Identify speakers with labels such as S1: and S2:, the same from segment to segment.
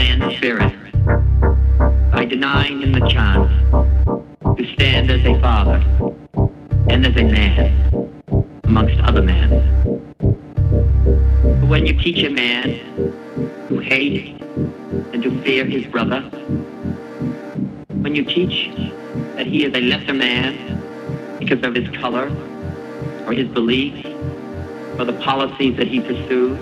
S1: man's spirit. by denying him the chance to stand as a father and as a man amongst other men. But when you teach a man to hate and to fear his brother, when you teach that he is a lesser man because of his color or his beliefs or the policies that he pursues,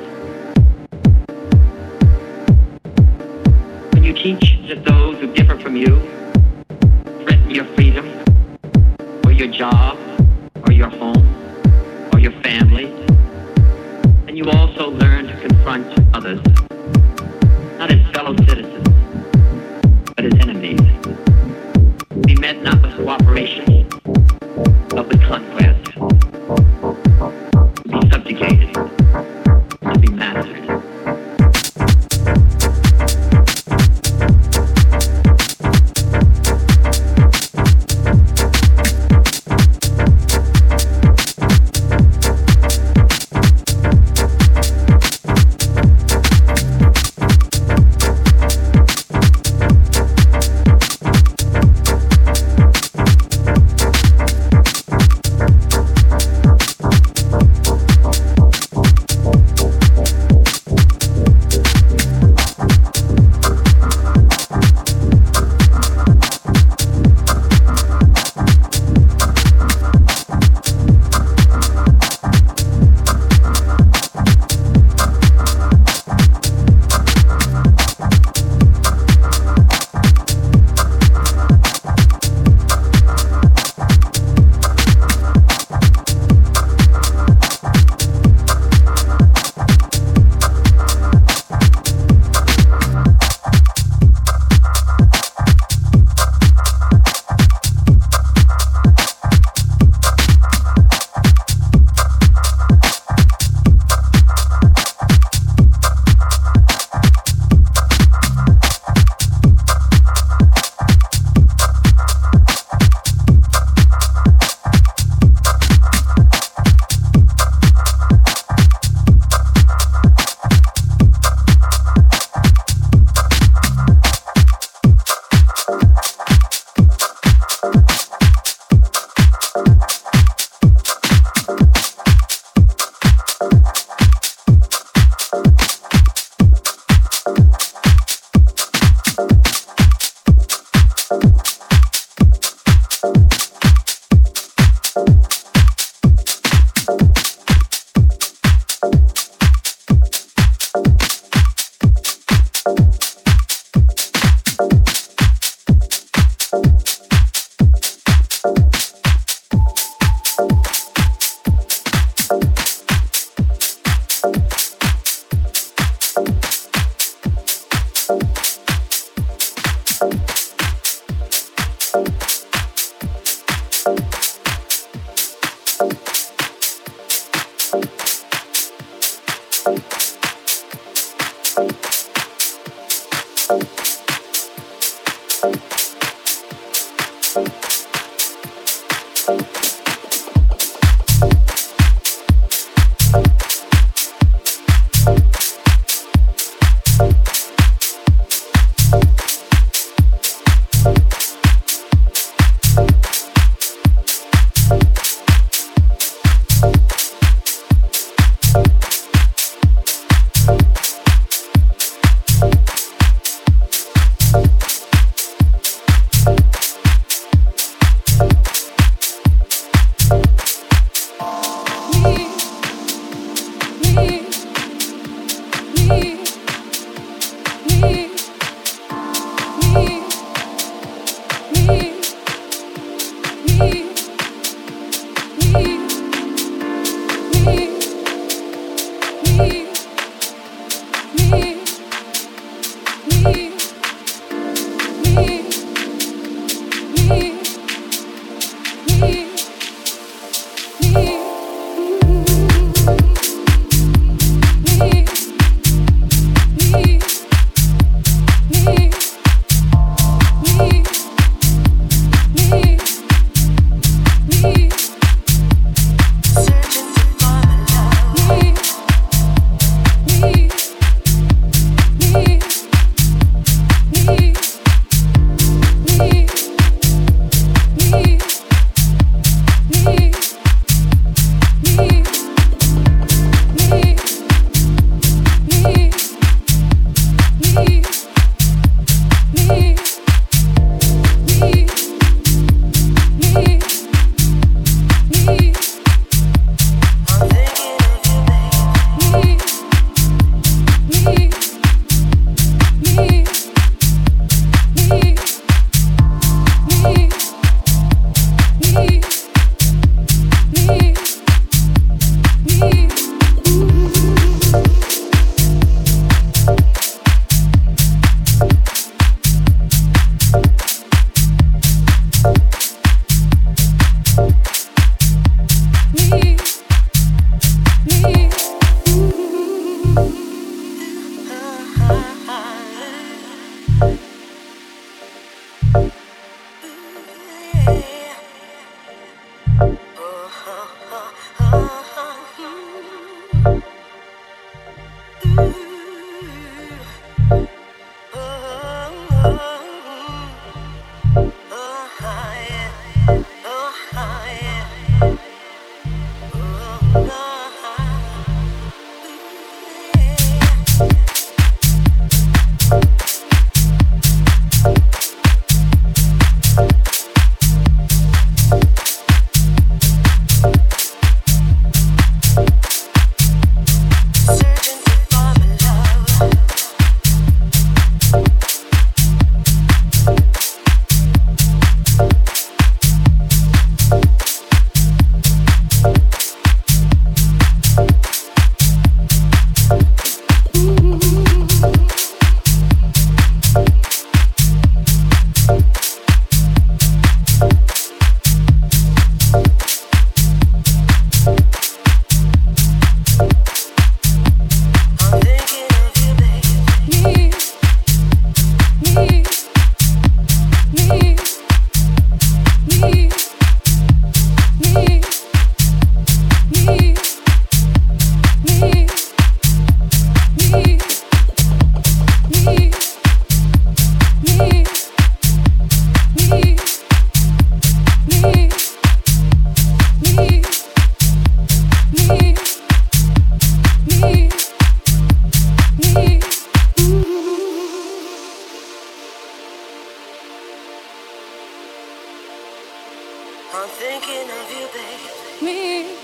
S1: I'm thinking of you, babe. Me,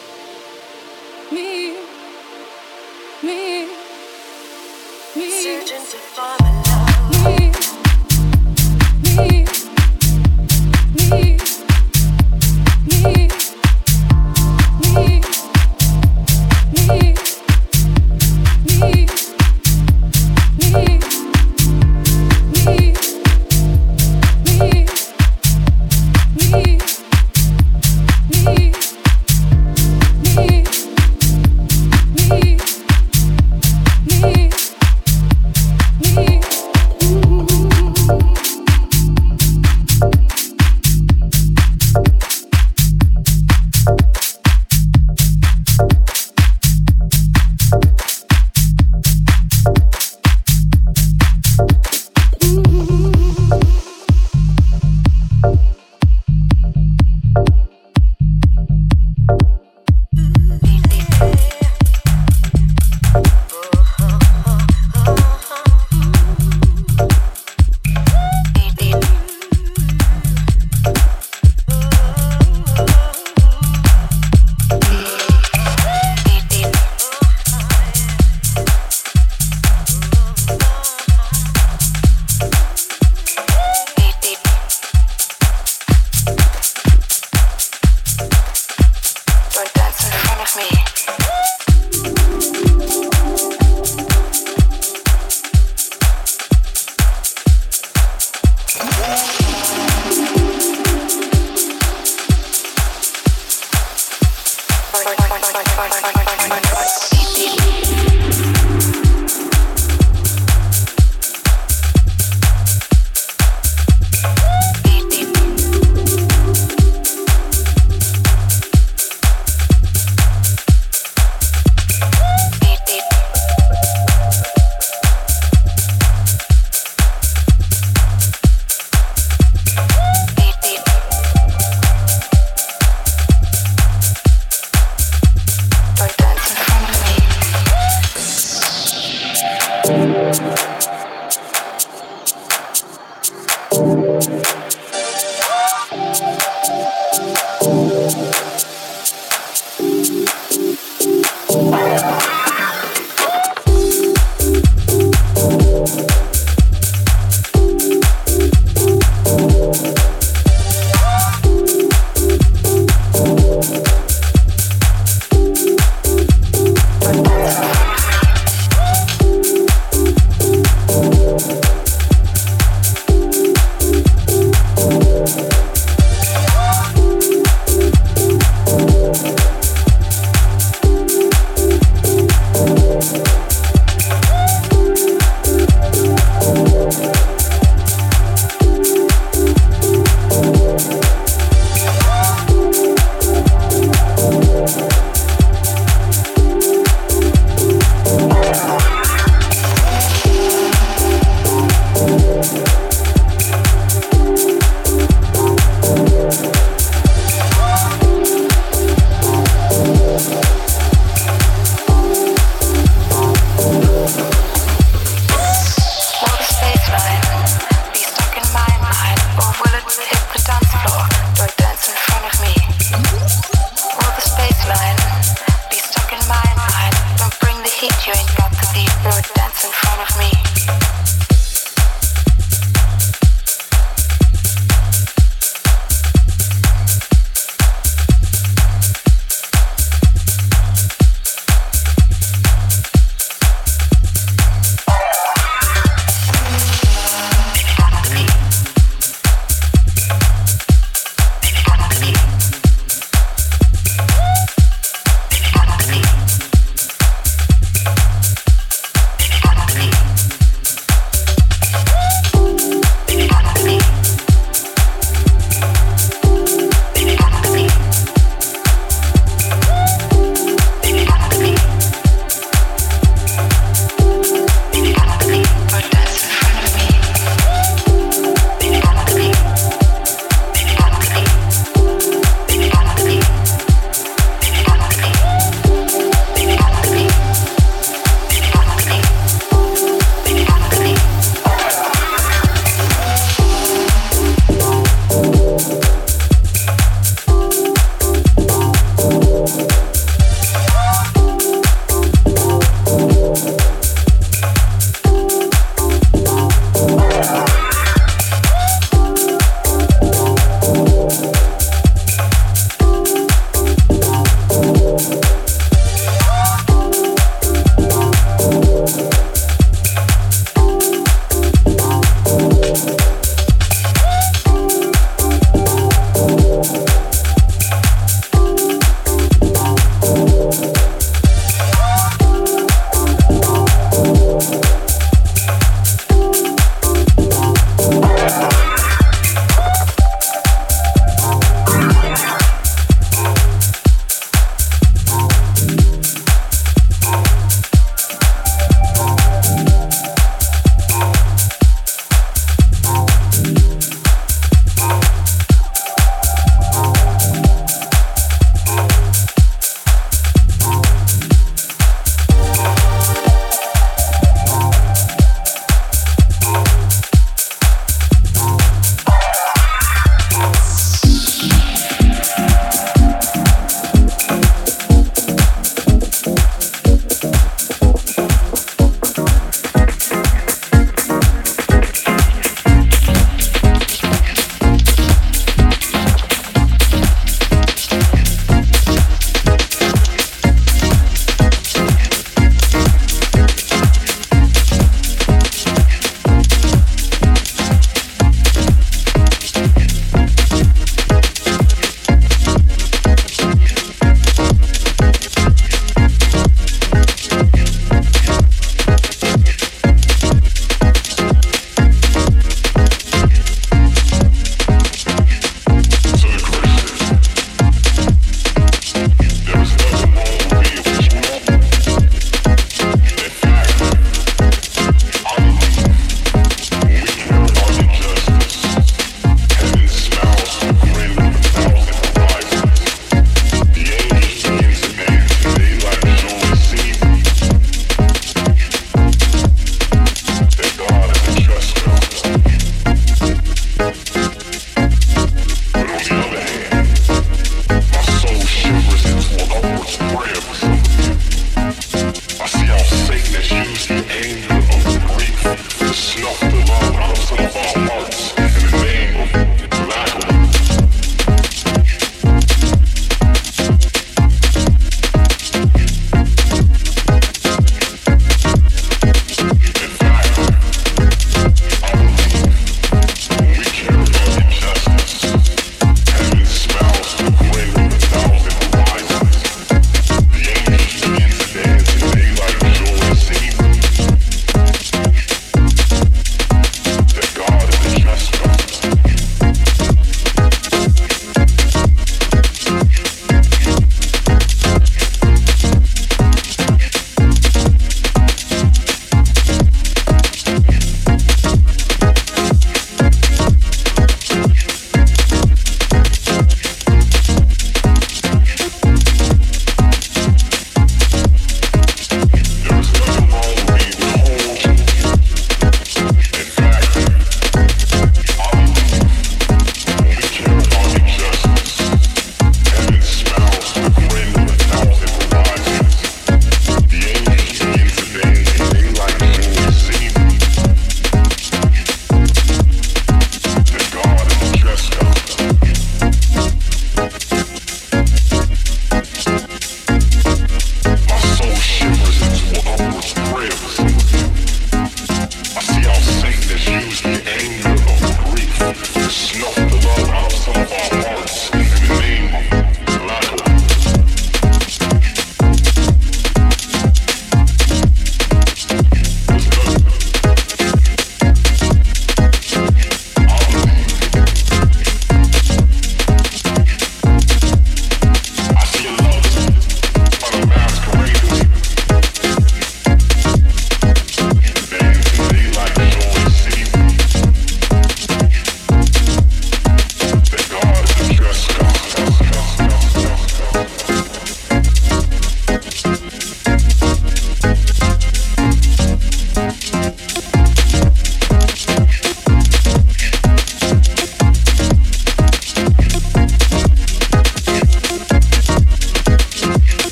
S1: me, me, me. Searching to
S2: find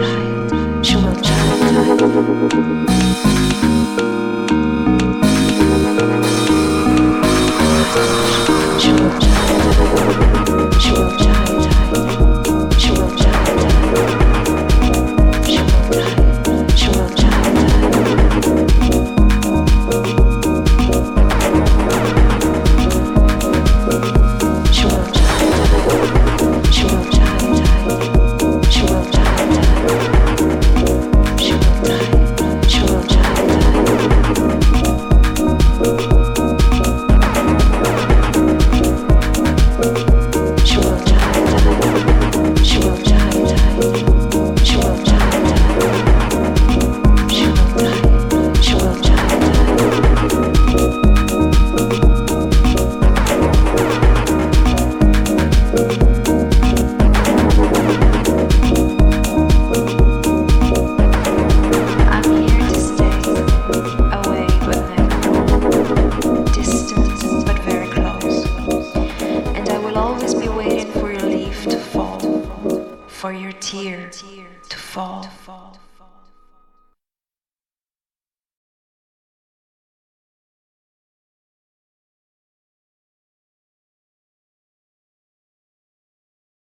S2: she will child. She will
S3: child. She will. She will.